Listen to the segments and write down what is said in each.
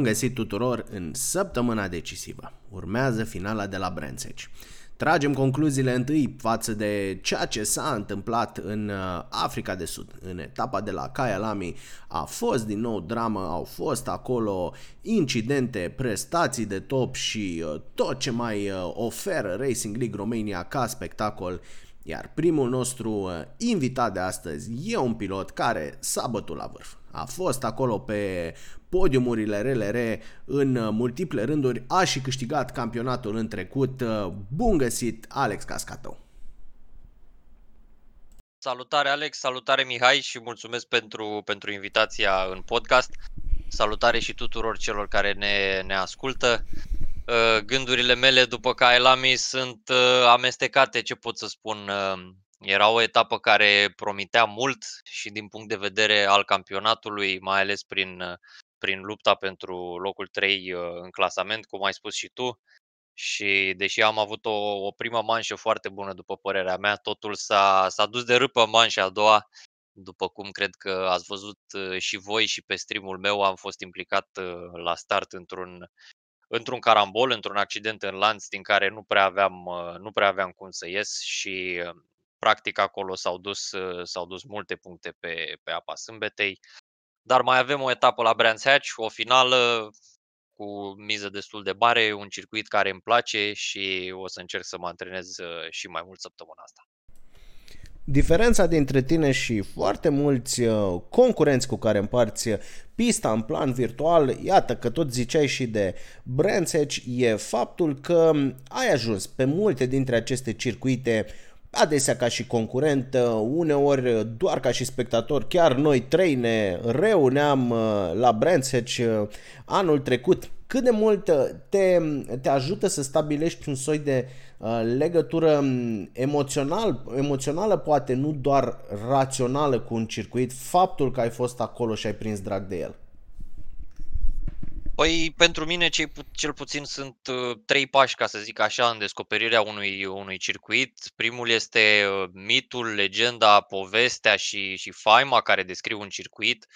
Bun găsit tuturor în săptămâna decisivă. Urmează finala de la Brandsage. Tragem concluziile întâi față de ceea ce s-a întâmplat în uh, Africa de Sud. În etapa de la Kyalami a fost din nou dramă, au fost acolo incidente, prestații de top și uh, tot ce mai uh, oferă Racing League Romania ca spectacol. Iar primul nostru invitat de astăzi e un pilot care s-a bătut la vârf a fost acolo pe podiumurile RLR în multiple rânduri, a și câștigat campionatul în trecut. Bun găsit, Alex Cascatău! Salutare Alex, salutare Mihai și mulțumesc pentru, pentru invitația în podcast. Salutare și tuturor celor care ne, ne ascultă. Uh, gândurile mele după Kaelami sunt uh, amestecate, ce pot să spun. Uh, era o etapă care promitea mult și din punct de vedere al campionatului, mai ales prin, prin lupta pentru locul 3 uh, în clasament, cum ai spus și tu. Și deși am avut o, o primă manșă foarte bună, după părerea mea, totul s-a, s-a dus de râpă manșa a doua. După cum cred că ați văzut uh, și voi și pe streamul meu, am fost implicat uh, la start într-un, într-un carambol, într-un accident în lanț din care nu prea aveam, nu prea aveam cum să ies și practic acolo s-au dus, s-au dus multe puncte pe, pe apa sâmbetei. Dar mai avem o etapă la Brands Hatch, o finală cu miză destul de mare, un circuit care îmi place și o să încerc să mă antrenez uh, și mai mult săptămâna asta. Diferența dintre tine și foarte mulți uh, concurenți cu care împarți pista în plan virtual, iată că tot ziceai și de Brands Hatch, e faptul că ai ajuns pe multe dintre aceste circuite adesea ca și concurent, uh, uneori doar ca și spectator, chiar noi trei ne reuneam uh, la Brandshatch uh, anul trecut. Cât de mult te, te ajută să stabilești un soi de legătură um, emoțional, emoțională, poate nu doar rațională cu un circuit, faptul că ai fost acolo și ai prins drag de el? Păi, pentru mine, cei, cel puțin sunt uh, trei pași, ca să zic așa, în descoperirea unui, unui circuit. Primul este uh, mitul, legenda, povestea și, și faima care descriu un circuit.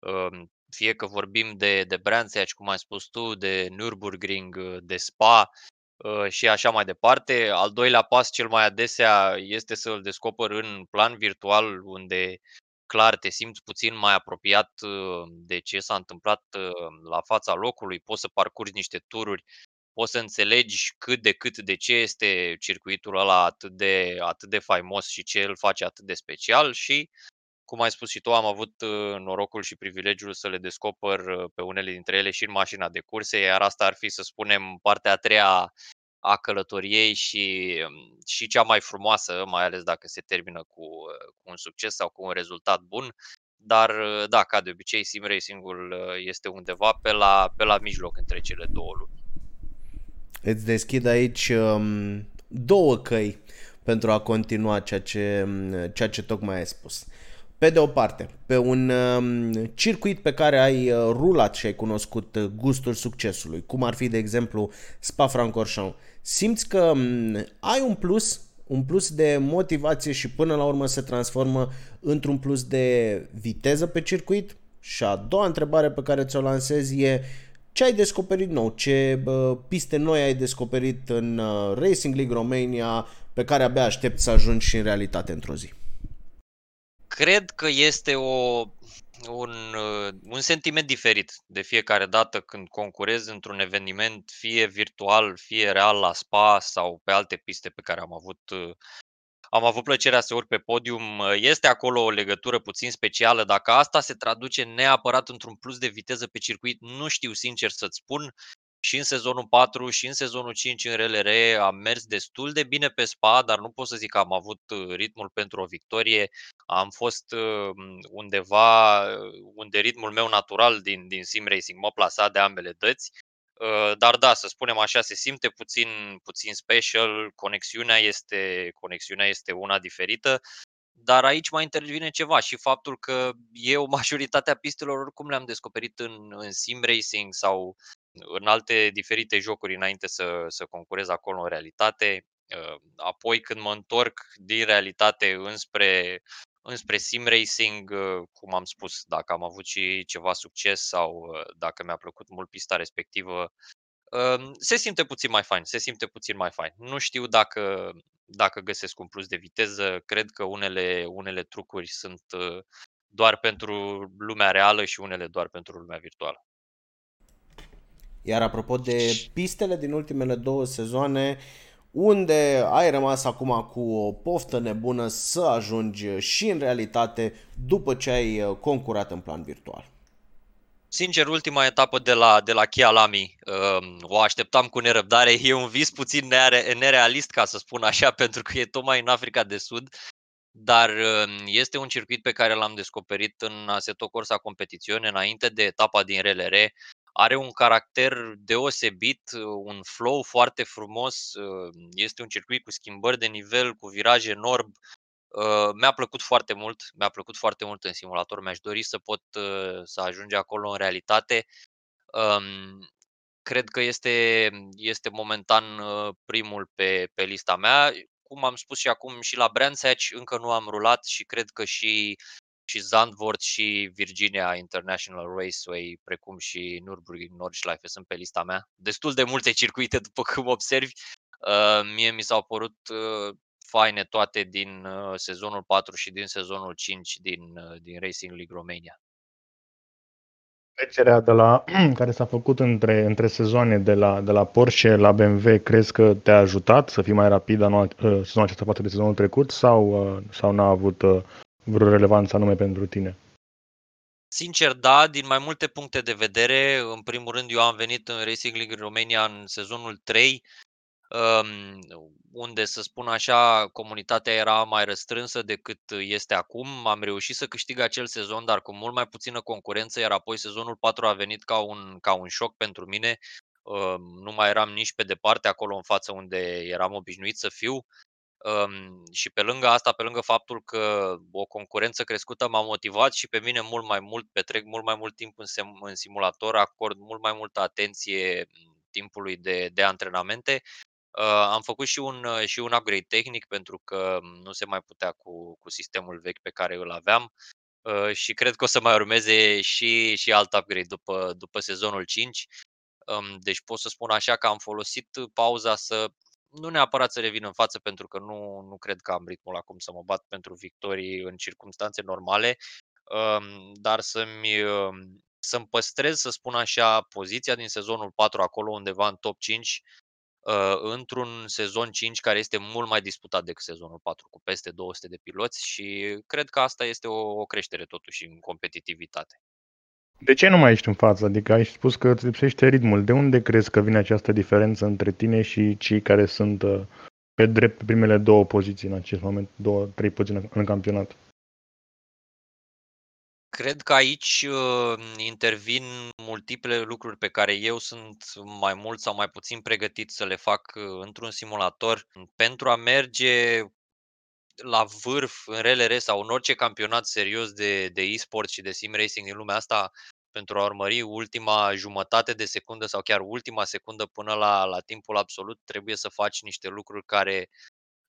Uh, fie că vorbim de, de Brandsatch, cum ai spus tu, de Nürburgring, uh, de Spa uh, și așa mai departe. Al doilea pas, cel mai adesea, este să îl descoper în plan virtual, unde clar te simți puțin mai apropiat uh, de ce s-a întâmplat uh, la fața locului, poți să parcurgi niște tururi, poți să înțelegi cât de cât de ce este circuitul ăla atât de, atât de faimos și ce îl face atât de special și cum ai spus și tu, am avut uh, norocul și privilegiul să le descoper pe unele dintre ele și în mașina de curse, iar asta ar fi, să spunem, partea a treia a călătoriei și, um, și cea mai frumoasă, mai ales dacă se termină cu, cu un succes sau cu un rezultat bun. Dar, da, ca de obicei, sim racing-ul uh, este undeva pe la, pe la mijloc între cele două lumi. Îți deschid aici um, două căi pentru a continua ceea ce, um, ceea ce tocmai ai spus. Pe de o parte, pe un um, circuit pe care ai uh, rulat și ai cunoscut uh, gustul succesului, cum ar fi, de exemplu, Spa-Francorchamps, simți că um, ai un plus, un plus de motivație și până la urmă se transformă într-un plus de viteză pe circuit? Și a doua întrebare pe care ți-o lansez e ce ai descoperit nou? Ce uh, piste noi ai descoperit în uh, Racing League Romania pe care abia aștept să ajungi și în realitate într-o zi? Cred că este o, un, uh, un sentiment diferit de fiecare dată când concurez într-un eveniment, fie virtual, fie real la spa sau pe alte piste pe care am avut uh, am avut plăcerea să urc pe podium. Este acolo o legătură puțin specială. Dacă asta se traduce neapărat într-un plus de viteză pe circuit, nu știu sincer să-ți spun și în sezonul 4 și în sezonul 5 în RLR am mers destul de bine pe spa, dar nu pot să zic că am avut uh, ritmul pentru o victorie. Am fost uh, undeva uh, unde ritmul meu natural din, din sim racing mă plasa de ambele dăți. Dar da, să spunem așa, se simte puțin, puțin special, conexiunea este, conexiunea este una diferită, dar aici mai intervine ceva și faptul că eu majoritatea pistelor oricum le-am descoperit în, în sim racing sau în alte diferite jocuri înainte să, să concurez acolo în realitate. Ă, apoi când mă întorc din realitate înspre, înspre sim racing, cum am spus, dacă am avut și ceva succes sau dacă mi-a plăcut mult pista respectivă, se simte puțin mai fain, se simte puțin mai fain. Nu știu dacă, dacă găsesc un plus de viteză, cred că unele, unele trucuri sunt doar pentru lumea reală și unele doar pentru lumea virtuală. Iar apropo de pistele din ultimele două sezoane, unde ai rămas acum cu o poftă nebună să ajungi și în realitate după ce ai concurat în plan virtual? Sincer, ultima etapă de la, de la Chia Lamy um, o așteptam cu nerăbdare. E un vis puțin nerealist, ca să spun așa, pentru că e tocmai în Africa de Sud. Dar um, este un circuit pe care l-am descoperit în Assetto Corsa Competizione înainte de etapa din RLR. Are un caracter deosebit, un flow foarte frumos. Um, este un circuit cu schimbări de nivel, cu viraje enorm, Uh, mi-a plăcut foarte mult, mi-a plăcut foarte mult în simulator, mi-aș dori să pot uh, să ajunge acolo în realitate. Um, cred că este, este momentan uh, primul pe, pe lista mea. Cum am spus și acum, și la Brands Hatch încă nu am rulat și cred că și, și Zandvoort și Virginia International Raceway, precum și Nürburgring Nordschleife sunt pe lista mea. Destul de multe circuite, după cum observi. Uh, mie mi s-au părut uh, faine toate din uh, sezonul 4 și din sezonul 5 din, uh, din Racing League Romania. Trecerea de la, care s-a făcut între, între sezoane de la, de la Porsche la BMW, crezi că te-a ajutat să fii mai rapid anul, uh, sezonul acesta față de sezonul trecut sau, sau n-a avut vreo relevanță anume pentru tine? Sincer, da, din mai multe puncte de vedere. În primul rând, eu am venit în Racing League Romania în sezonul 3 unde, să spun așa, comunitatea era mai restrânsă decât este acum. Am reușit să câștig acel sezon, dar cu mult mai puțină concurență, iar apoi sezonul 4 a venit ca un, ca un șoc pentru mine. Nu mai eram nici pe departe acolo în față unde eram obișnuit să fiu. Și pe lângă asta, pe lângă faptul că o concurență crescută m-a motivat și pe mine mult mai mult, petrec mult mai mult timp în, sim- în simulator, acord mult mai multă atenție timpului de, de antrenamente Uh, am făcut și un, uh, și un upgrade tehnic pentru că nu se mai putea cu, cu sistemul vechi pe care îl aveam uh, și cred că o să mai urmeze și, și alt upgrade după, după sezonul 5. Um, deci pot să spun așa că am folosit pauza să nu neapărat să revin în față pentru că nu, nu cred că am ritmul acum să mă bat pentru victorii în circunstanțe normale, um, dar să-mi, um, să-mi păstrez, să spun așa, poziția din sezonul 4 acolo undeva în top 5 Uh, într-un sezon 5 care este mult mai disputat decât sezonul 4, cu peste 200 de piloți și cred că asta este o, o creștere totuși în competitivitate. De ce nu mai ești în față? Adică ai spus că îți lipsește ritmul. De unde crezi că vine această diferență între tine și cei care sunt uh, pe drept primele două poziții în acest moment, două, trei poziții în campionat? Cred că aici uh, intervin multiple lucruri pe care eu sunt mai mult sau mai puțin pregătit să le fac uh, într-un simulator pentru a merge la vârf în RLR sau în orice campionat serios de, de e-sport și de sim racing din lumea asta pentru a urmări ultima jumătate de secundă sau chiar ultima secundă până la, la timpul absolut, trebuie să faci niște lucruri care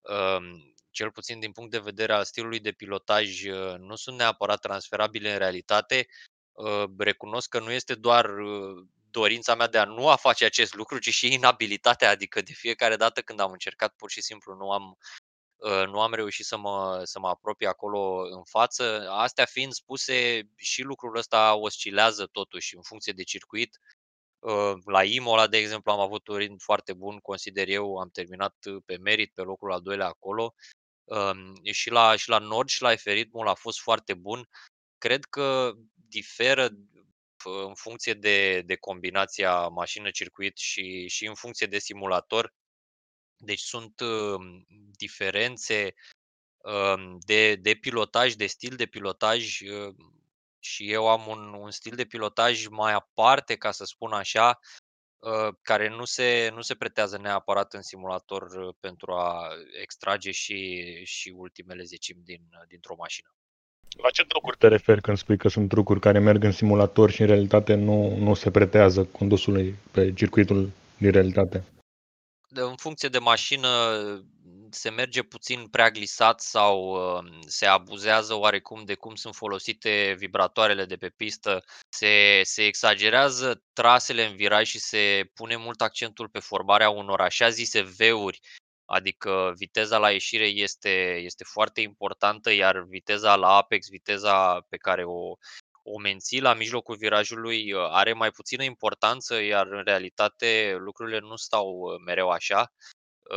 um, cel puțin din punct de vedere al stilului de pilotaj, uh, nu sunt neapărat transferabile în realitate. Uh, recunosc că nu este doar uh, dorința mea de a nu a face acest lucru, ci și inabilitatea, adică de fiecare dată când am încercat pur și simplu nu am, nu am reușit să mă, să mă apropii acolo în față. Astea fiind spuse, și lucrul ăsta oscilează totuși în funcție de circuit. La Imola, de exemplu, am avut un ritm foarte bun, consider eu, am terminat pe merit pe locul al doilea acolo și la, și la Nordschleife ritmul a fost foarte bun. Cred că diferă în funcție de, de combinația mașină-circuit și, și în funcție de simulator. Deci sunt uh, diferențe uh, de, de pilotaj, de stil de pilotaj uh, și eu am un, un stil de pilotaj mai aparte, ca să spun așa, Uh, care nu se, nu se pretează neapărat în simulator uh, pentru a extrage și, și ultimele zecimi din, uh, dintr-o mașină. La ce trucuri te referi când spui că sunt trucuri care merg în simulator și în realitate nu, nu se pretează condusului pe circuitul din realitate? De, în funcție de mașină, se merge puțin prea glisat sau uh, se abuzează oarecum de cum sunt folosite vibratoarele de pe pistă, se, se exagerează trasele în viraj și se pune mult accentul pe formarea unor așa zise V-uri, adică viteza la ieșire este, este foarte importantă, iar viteza la apex, viteza pe care o, o menții la mijlocul virajului uh, are mai puțină importanță, iar în realitate lucrurile nu stau uh, mereu așa.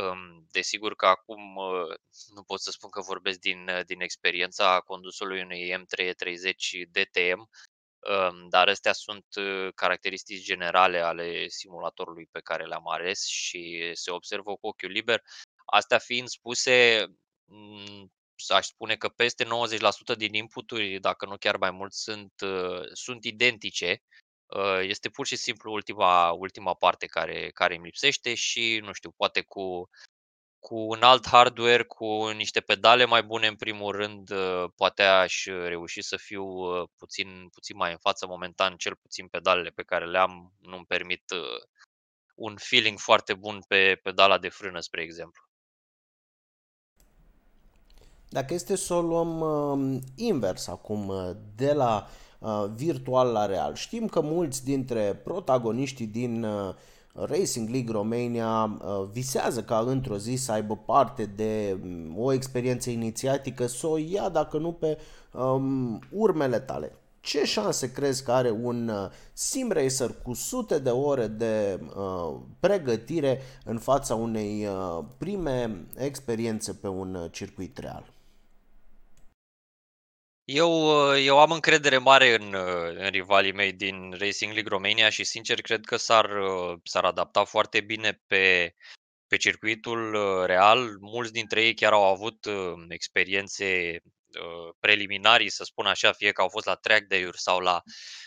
Um, desigur că acum uh, nu pot să spun că vorbesc din, din experiența condusului unui M330 DTM, um, dar astea sunt caracteristici generale ale simulatorului pe care le-am ales și se observă cu ochiul liber. Astea fiind spuse, mm, aș spune că peste 90% din inputuri, dacă nu chiar mai mult, sunt, uh, sunt identice. Uh, este pur și simplu ultima, ultima parte care, care îmi lipsește și, nu știu, poate cu, cu un alt hardware, cu niște pedale mai bune în primul rând, uh, poate aș reuși să fiu puțin, puțin mai în față momentan, cel puțin pedalele pe care le am nu-mi permit un feeling foarte bun pe pedala de frână, spre exemplu. Dacă este să o luăm uh, invers acum, uh, de la uh, virtual la real, știm că mulți dintre protagoniștii din uh, Racing League Romania uh, visează ca într-o zi să aibă parte de um, o experiență inițiatică, să o ia, dacă nu pe um, urmele tale. Ce șanse crezi că are un uh, sim racer cu sute de ore de uh, pregătire în fața unei uh, prime experiențe pe un uh, circuit real? Eu, eu am încredere mare în, în rivalii mei din Racing League Romania și sincer cred că s-ar, s-ar adapta foarte bine pe, pe circuitul real. Mulți dintre ei chiar au avut experiențe preliminarii, să spun așa, fie că au fost la track day-uri sau la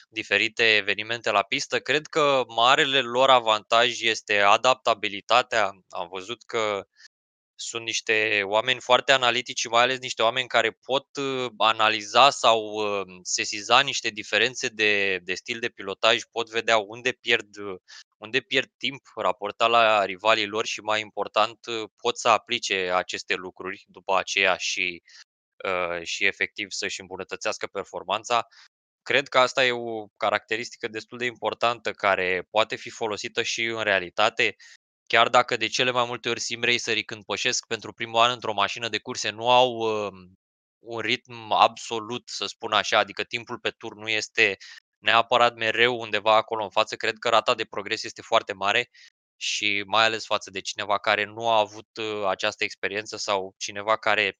diferite evenimente la pistă. Cred că marele lor avantaj este adaptabilitatea. Am văzut că sunt niște oameni foarte analitici și mai ales niște oameni care pot uh, analiza sau uh, sesiza niște diferențe de, de stil de pilotaj, pot vedea unde pierd, uh, unde pierd timp raportat la rivalii lor și mai important pot să aplice aceste lucruri după aceea și, și efectiv să-și îmbunătățească performanța. Cred că asta e o caracteristică destul de importantă care poate fi folosită și în realitate Chiar dacă de cele mai multe ori sim racerii când pășesc pentru primul an într-o mașină de curse nu au uh, un ritm absolut, să spun așa, adică timpul pe tur nu este neapărat mereu undeva acolo în față, cred că rata de progres este foarte mare și mai ales față de cineva care nu a avut uh, această experiență sau cineva care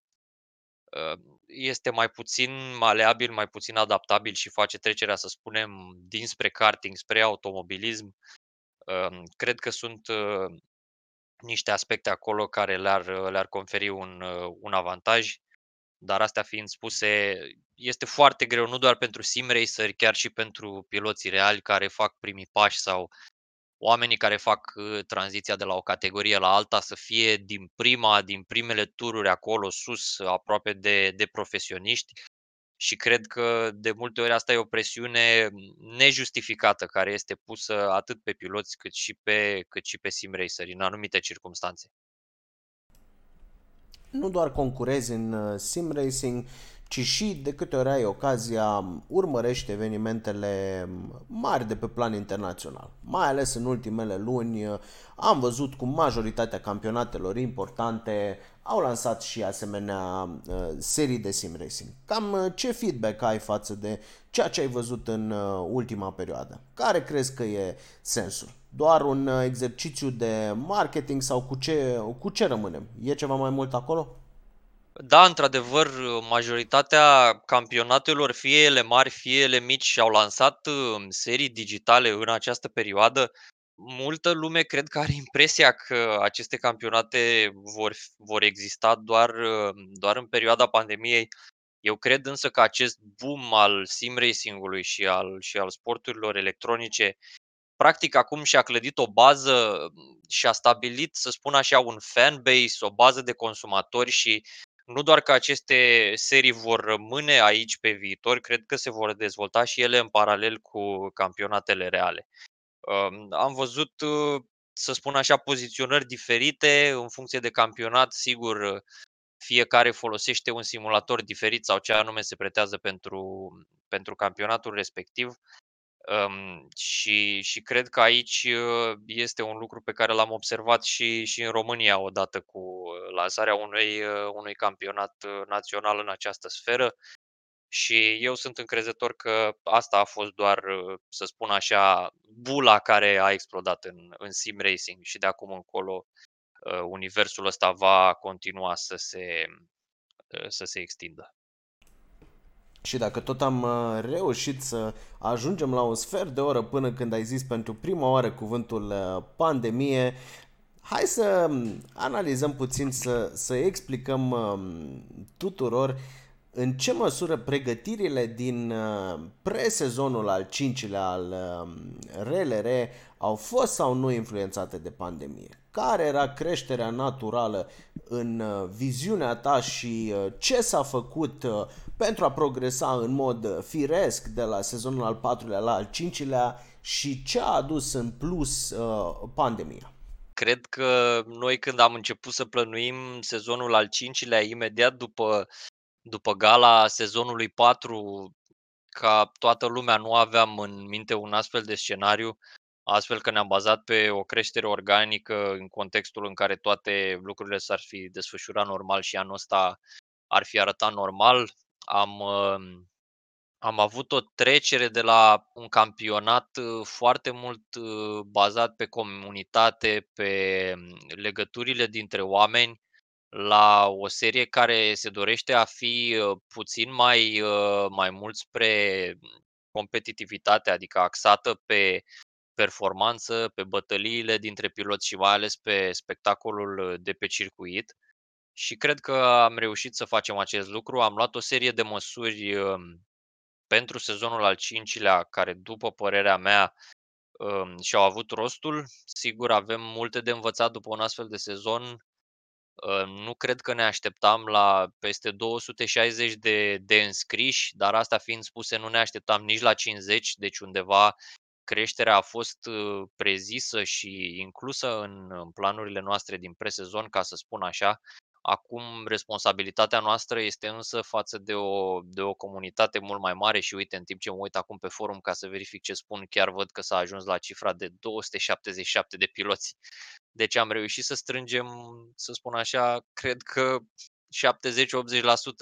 uh, este mai puțin maleabil, mai puțin adaptabil și face trecerea, să spunem, dinspre karting spre automobilism, Cred că sunt niște aspecte acolo care le-ar, le-ar conferi un, un avantaj, dar astea fiind spuse, este foarte greu nu doar pentru sim raceri, chiar și pentru piloții reali care fac primii pași sau oamenii care fac tranziția de la o categorie la alta să fie din prima, din primele tururi acolo sus, aproape de, de profesioniști și cred că de multe ori asta e o presiune nejustificată care este pusă atât pe piloți cât și pe, cât și pe sim raceri în anumite circunstanțe. Nu doar concurezi în uh, sim racing, ci și de câte ori ai ocazia urmărești evenimentele mari de pe plan internațional. Mai ales în ultimele luni am văzut cum majoritatea campionatelor importante au lansat și asemenea uh, serii de sim racing. Cam uh, ce feedback ai față de ceea ce ai văzut în uh, ultima perioadă? Care crezi că e sensul? Doar un exercițiu de marketing sau cu ce, cu ce rămânem? E ceva mai mult acolo? Da, într-adevăr, majoritatea campionatelor, fie ele mari, fie ele mici, au lansat uh, serii digitale în această perioadă. Multă lume cred că are impresia că aceste campionate vor, vor exista doar, uh, doar în perioada pandemiei. Eu cred însă că acest boom al sim racing-ului și al, și al sporturilor electronice practic acum și-a clădit o bază și a stabilit, să spun așa, un fanbase, o bază de consumatori și nu doar că aceste serii vor rămâne aici pe viitor, cred că se vor dezvolta și ele în paralel cu campionatele reale. Am văzut uh, să spun așa, poziționări diferite în funcție de campionat. Sigur, fiecare folosește un simulator diferit sau ce anume se pretează pentru, pentru campionatul respectiv. Um, și, și cred că aici uh, este un lucru pe care l-am observat și, și în România odată cu lansarea unui, uh, unui campionat uh, național în această sferă. Și eu sunt încrezător că asta a fost doar, să spun așa, bula care a explodat în, în sim racing și de acum încolo universul ăsta va continua să se, să se extindă. Și dacă tot am uh, reușit să ajungem la un sfert de oră până când ai zis pentru prima oară cuvântul uh, pandemie, hai să um, analizăm puțin, să, să explicăm um, tuturor în ce măsură pregătirile din uh, presezonul al cincilea al RLR um, au fost sau nu influențate de pandemie? Care era creșterea naturală în viziunea ta și ce s-a făcut pentru a progresa în mod firesc de la sezonul al patrulea la al cincilea și ce a adus în plus uh, pandemia? Cred că noi când am început să plănuim sezonul al cincilea, imediat după, după gala sezonului 4, ca toată lumea nu aveam în minte un astfel de scenariu, astfel că ne-am bazat pe o creștere organică în contextul în care toate lucrurile s-ar fi desfășurat normal și anul ăsta ar fi arătat normal. Am, um, am avut o trecere de la un campionat uh, foarte mult uh, bazat pe comunitate, pe um, legăturile dintre oameni, la o serie care se dorește a fi uh, puțin mai, mai mult spre competitivitate, adică axată pe performanță, pe bătăliile dintre piloți și mai ales pe spectacolul de pe circuit și cred că am reușit să facem acest lucru. Am luat o serie de măsuri um, pentru sezonul al cincilea, care, după părerea mea, um, și-au avut rostul. Sigur, avem multe de învățat după un astfel de sezon. Nu cred că ne așteptam la peste 260 de, de înscriși, dar asta fiind spuse, nu ne așteptam nici la 50, deci undeva creșterea a fost uh, prezisă și inclusă în planurile noastre din presezon, ca să spun așa. Acum responsabilitatea noastră este însă față de o, de o comunitate mult mai mare și uite, în timp ce mă uit acum pe forum ca să verific ce spun, chiar văd că s-a ajuns la cifra de 277 de piloți. Deci am reușit să strângem, să spun așa, cred că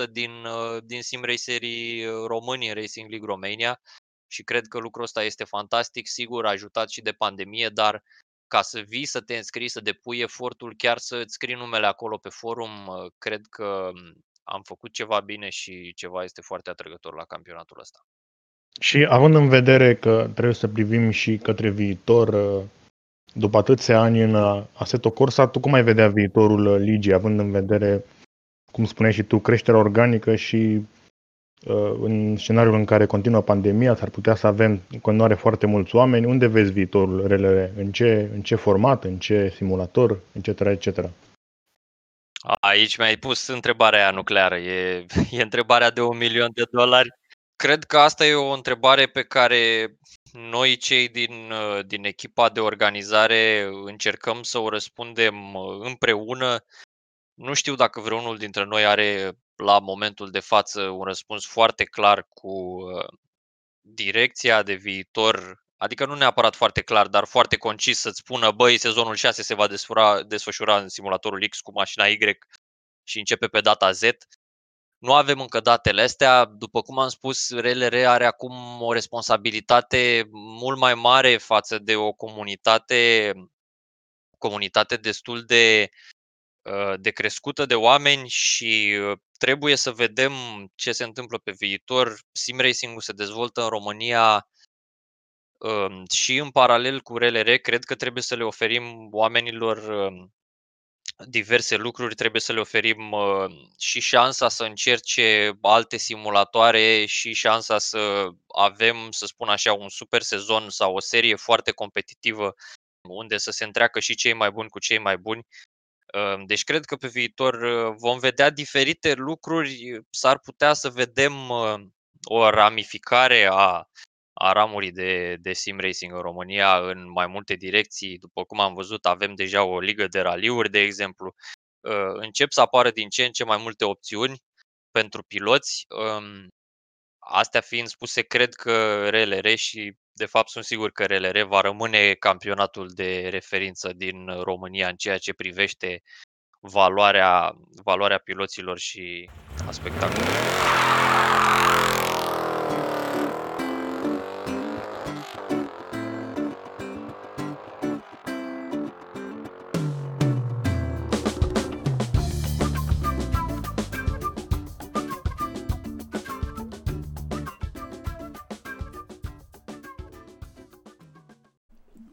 70-80% din, uh, din sim racerii uh, români în Racing League Romania și cred că lucrul ăsta este fantastic, sigur ajutat și de pandemie, dar ca să vii să te înscrii, să depui efortul, chiar să îți scrii numele acolo pe forum, cred că am făcut ceva bine și ceva este foarte atrăgător la campionatul ăsta. Și având în vedere că trebuie să privim și către viitor, după atâția ani în Assetto Corsa, tu cum ai vedea viitorul ligii, având în vedere, cum spuneai și tu, creșterea organică și Uh, în scenariul în care continuă pandemia, s-ar putea să avem în continuare foarte mulți oameni. Unde vezi viitorul RLR? În ce, în ce format? În ce simulator? Etc. etc. Aici mi-ai pus întrebarea aia nucleară. E, e întrebarea de un milion de dolari. Cred că asta e o întrebare pe care noi, cei din, uh, din echipa de organizare, încercăm să o răspundem uh, împreună. Nu știu dacă vreunul dintre noi are la momentul de față un răspuns foarte clar cu uh, direcția de viitor, adică nu neapărat foarte clar, dar foarte concis să-ți spună, băi, sezonul 6 se va desfășura, desfășura în simulatorul X cu mașina Y și începe pe data Z. Nu avem încă datele astea. După cum am spus, RLR are acum o responsabilitate mult mai mare față de o comunitate, comunitate destul de Uh, de crescută de oameni și uh, trebuie să vedem ce se întâmplă pe viitor. Sim racing-ul se dezvoltă în România um, și în paralel cu RLR. Cred că trebuie să le oferim oamenilor um, diverse lucruri, trebuie să le oferim uh, și șansa să încerce alte simulatoare și șansa să avem, să spun așa, un super sezon sau o serie foarte competitivă unde să se întreacă și cei mai buni cu cei mai buni. Deci cred că pe viitor uh, vom vedea diferite lucruri, s-ar putea să vedem uh, o ramificare a, a ramurii de, de sim racing în România în mai multe direcții. După cum am văzut, avem deja o ligă de raliuri, de exemplu. Încep să apară din ce în ce mai multe opțiuni pentru piloți. Astea fiind spuse, cred că RLR și de fapt sunt sigur că RLR va rămâne campionatul de referință din România în ceea ce privește valoarea, valoarea piloților și a spectacolului.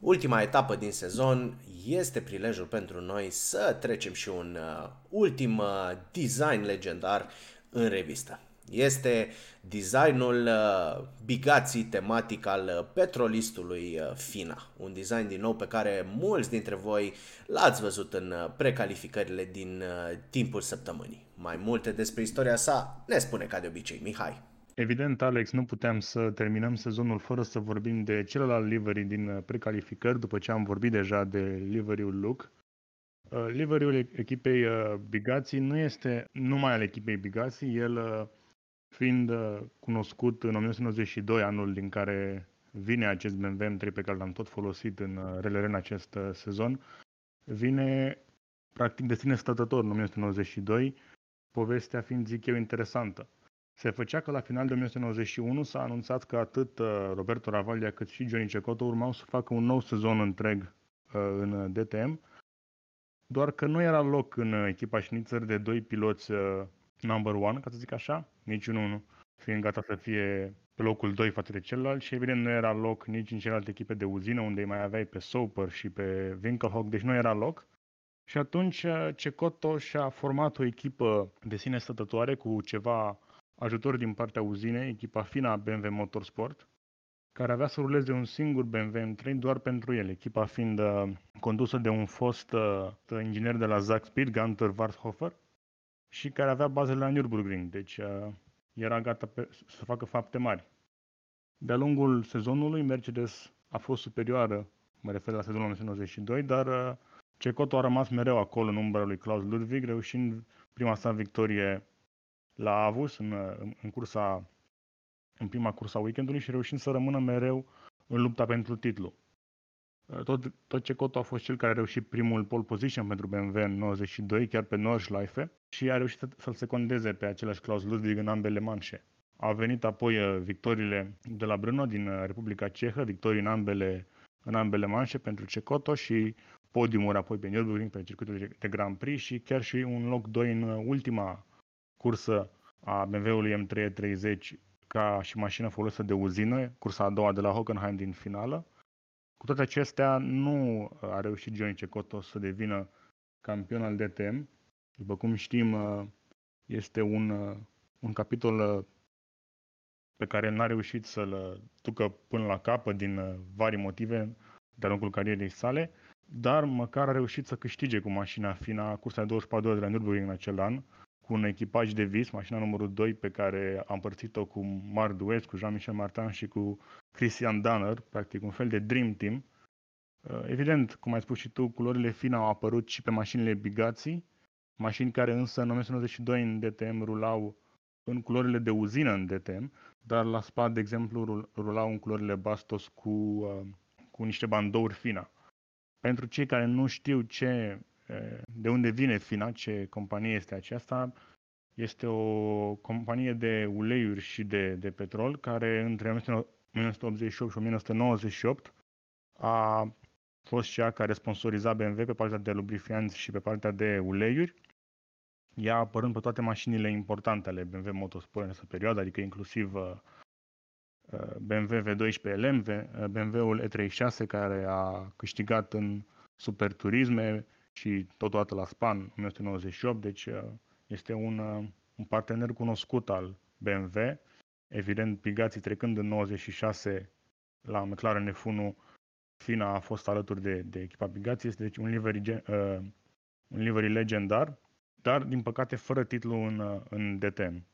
Ultima etapă din sezon este prilejul pentru noi să trecem și un uh, ultim uh, design legendar în revistă. Este designul uh, bigații tematic al uh, petrolistului uh, Fina. Un design din nou pe care mulți dintre voi l-ați văzut în uh, precalificările din uh, timpul săptămânii. Mai multe despre istoria sa ne spune ca de obicei Mihai. Evident, Alex, nu puteam să terminăm sezonul fără să vorbim de celălalt livery din uh, precalificări, după ce am vorbit deja de liveryul Luke. Uh, liveryul echipei uh, Bigații nu este numai al echipei Bigații, el fiind cunoscut în 1992, anul din care vine acest BMW M3 pe care l-am tot folosit în RLR în acest sezon, vine practic de sine stătător în 1992, povestea fiind, zic eu, interesantă. Se făcea că la final de 1991 s-a anunțat că atât uh, Roberto Ravaglia cât și Johnny Cecotto urmau să facă un nou sezon întreg uh, în DTM, doar că nu era loc în echipa șnițări de doi piloți uh, number one, ca să zic așa, niciunul fiind gata să fie pe locul 2 față de celălalt și evident nu era loc nici în celelalte echipe de uzină unde mai aveai pe Soper și pe Winkelhock, deci nu era loc. Și atunci Cecotto și-a format o echipă de sine stătătoare cu ceva ajutor din partea uzinei, echipa Fina BMW Motorsport, care avea să ruleze un singur BMW M3 doar pentru el, echipa fiind uh, condusă de un fost uh, inginer de la Zack Speed, Gunter Warthofer, și care avea bazele la Nürburgring, deci uh, era gata pe, să facă fapte mari. De-a lungul sezonului, Mercedes a fost superioară, mă refer la sezonul 1992, dar uh, Cecotto a rămas mereu acolo în umbra lui Klaus Ludwig, reușind prima sa victorie la Avus în, în cursa în prima cursa weekendului și reușind să rămână mereu în lupta pentru titlu. Tot, tot ce Coto a fost cel care a reușit primul pole position pentru BMW în 92, chiar pe Nordschleife, și a reușit să, să-l secondeze pe același Klaus Ludwig în ambele manșe. A venit apoi uh, victoriile de la Brno din uh, Republica Cehă, victorii în ambele, în ambele manșe pentru Cecoto și podiumuri apoi pe Nürburgring, pe circuitul de Grand Prix și chiar și un loc 2 în uh, ultima cursă a BMW-ului M330 ca și mașină folosită de uzină, cursa a doua de la Hockenheim din finală. Cu toate acestea, nu a reușit Johnny Cecotto să devină campion al DTM. După cum știm, este un, un capitol pe care n-a reușit să-l ducă până la capăt din vari motive de-a lungul carierei sale, dar măcar a reușit să câștige cu mașina FINA cursa de 24 de la Nürburgring în acel an, cu un echipaj de vis, mașina numărul 2 pe care am împărțit-o cu Marc Duez, cu Jean-Michel Martin și cu Christian Danner, practic un fel de dream team. Uh, evident, cum ai spus și tu, culorile fine au apărut și pe mașinile Bigazzi, mașini care însă în 1992 în DTM rulau în culorile de uzină în DTM, dar la SPA, de exemplu, rulau în culorile Bastos cu, uh, cu niște bandouri fina. Pentru cei care nu știu ce de unde vine FINA, ce companie este aceasta? Este o companie de uleiuri și de, de petrol care între 1988 și 1998 a fost cea care sponsoriza BMW pe partea de lubrifianți și pe partea de uleiuri, ea apărând pe toate mașinile importante ale BMW Motorsport în această perioadă, adică inclusiv uh, uh, BMW V12 LM, BMW-ul E36 care a câștigat în superturisme, și totodată la SPAN 1998, deci uh, este un, uh, un partener cunoscut al BMW. Evident, Pigații trecând în 96 la McLaren F1, Fina a fost alături de, de echipa Pigații, este deci un livery, uh, un livery legendar, dar din păcate fără titlu în, uh, în DTM.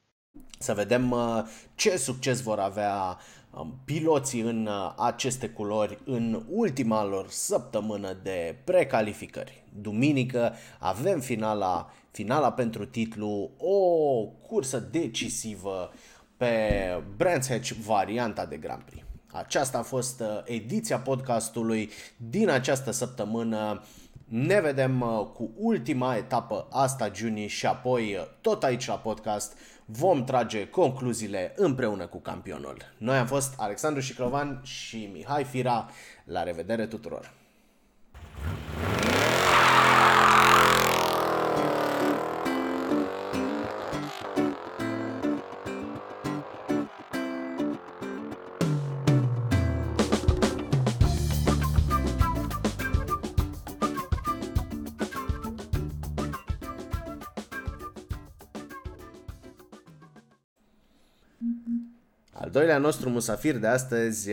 Să vedem uh, ce succes vor avea um, piloții în uh, aceste culori în ultima lor săptămână de precalificări. Duminică avem finala, finala pentru titlu, o cursă decisivă pe Brands Hatch varianta de Grand Prix. Aceasta a fost uh, ediția podcastului din această săptămână. Ne vedem cu ultima etapă asta Juni și apoi tot aici la podcast vom trage concluziile împreună cu campionul. Noi am fost Alexandru Șiclovan și Mihai Fira. La revedere tuturor! Doilea nostru musafir de astăzi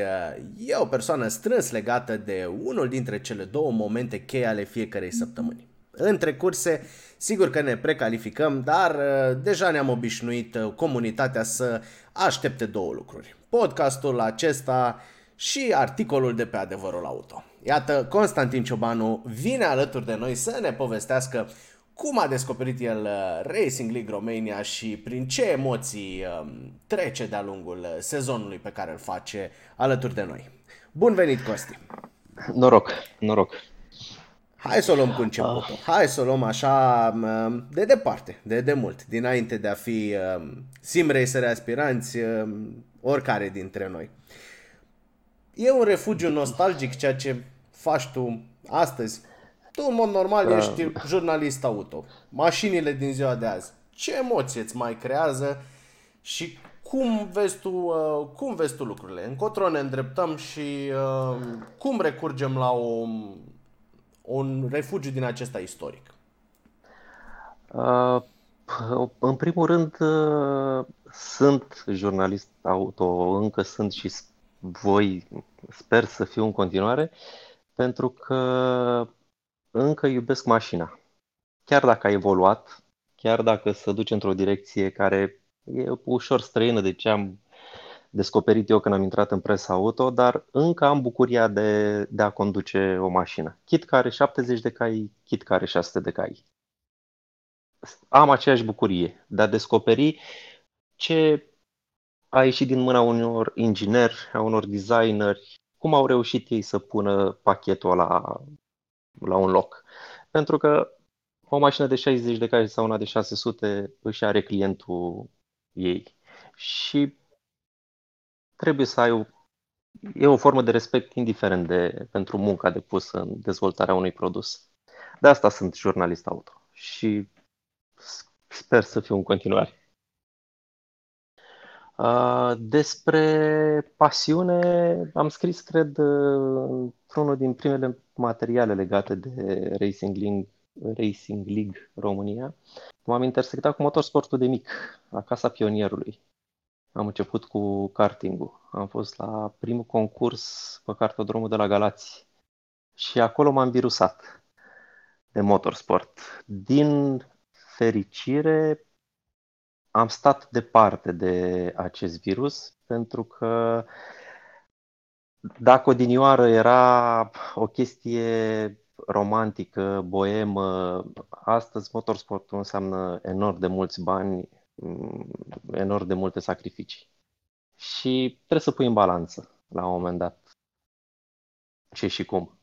e o persoană strâns legată de unul dintre cele două momente cheie ale fiecarei săptămâni. Între curse, sigur că ne precalificăm, dar deja ne-am obișnuit comunitatea să aștepte două lucruri. Podcastul acesta și articolul de pe adevărul auto. Iată, Constantin Ciobanu vine alături de noi să ne povestească cum a descoperit el uh, Racing League Romania și prin ce emoții um, trece de-a lungul uh, sezonului pe care îl face alături de noi. Bun venit, Costi! Noroc, noroc! Hai să o luăm cu începutul. Ah. Hai să o luăm așa um, de departe, de demult, dinainte de a fi um, sim racer aspiranți, oricare dintre noi. E un refugiu nostalgic ceea ce faci tu astăzi, tu, în mod normal, da. ești jurnalist auto. Mașinile din ziua de azi. Ce emoție îți mai creează și cum vezi tu, uh, cum vezi tu lucrurile? Încotro ne îndreptăm și uh, cum recurgem la o, un refugiu din acesta istoric? Uh, în primul rând, uh, sunt jurnalist auto, încă sunt și voi, sper să fiu în continuare, pentru că încă iubesc mașina. Chiar dacă a evoluat, chiar dacă se duce într-o direcție care e ușor străină de ce am descoperit eu când am intrat în presa auto, dar încă am bucuria de, de a conduce o mașină. Chit care 70 de cai, chit care 600 de cai. Am aceeași bucurie de a descoperi ce a ieșit din mâna unor ingineri, a unor designeri, cum au reușit ei să pună pachetul la la un loc. Pentru că o mașină de 60 de cai sau una de 600 își are clientul ei. Și trebuie să ai o, e o formă de respect indiferent de, pentru munca depusă în dezvoltarea unui produs. De asta sunt jurnalist auto și sper să fiu în continuare. Despre pasiune am scris, cred, într-unul din primele materiale legate de Racing League, Racing League România. M-am intersectat cu motorsportul de mic, la Casa Pionierului. Am început cu kartingul. Am fost la primul concurs pe cartodromul de la Galați și acolo m-am virusat de motorsport. Din fericire, am stat departe de acest virus pentru că dacă odinioară era o chestie romantică, boemă, astăzi motorsportul înseamnă enorm de mulți bani, mm, enorm de multe sacrificii. Și trebuie să pui în balanță la un moment dat ce și cum.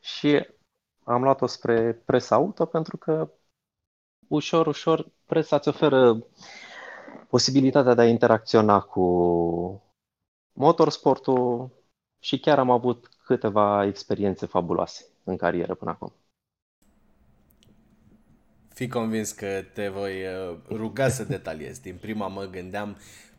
Și am luat-o spre presa auto pentru că ușor, ușor presa îți oferă posibilitatea de a interacționa cu motorsportul și chiar am avut câteva experiențe fabuloase în carieră până acum. Fi convins că te voi uh, ruga să detaliezi. Din prima mă gândeam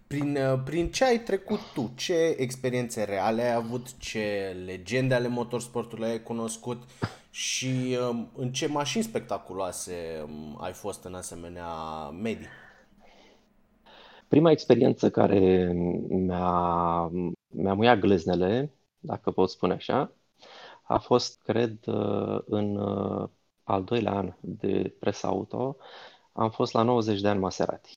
prin, uh, prin ce ai trecut tu, ce experiențe reale ai avut, ce legende ale motorsportului ai cunoscut și um, în ce mașini spectaculoase um, ai fost în asemenea medii? Prima experiență care mi-a, mi-a muiat gleznele, dacă pot spune așa, a fost, cred, uh, în uh, al doilea an de presa auto, am fost la 90 de ani Maserati.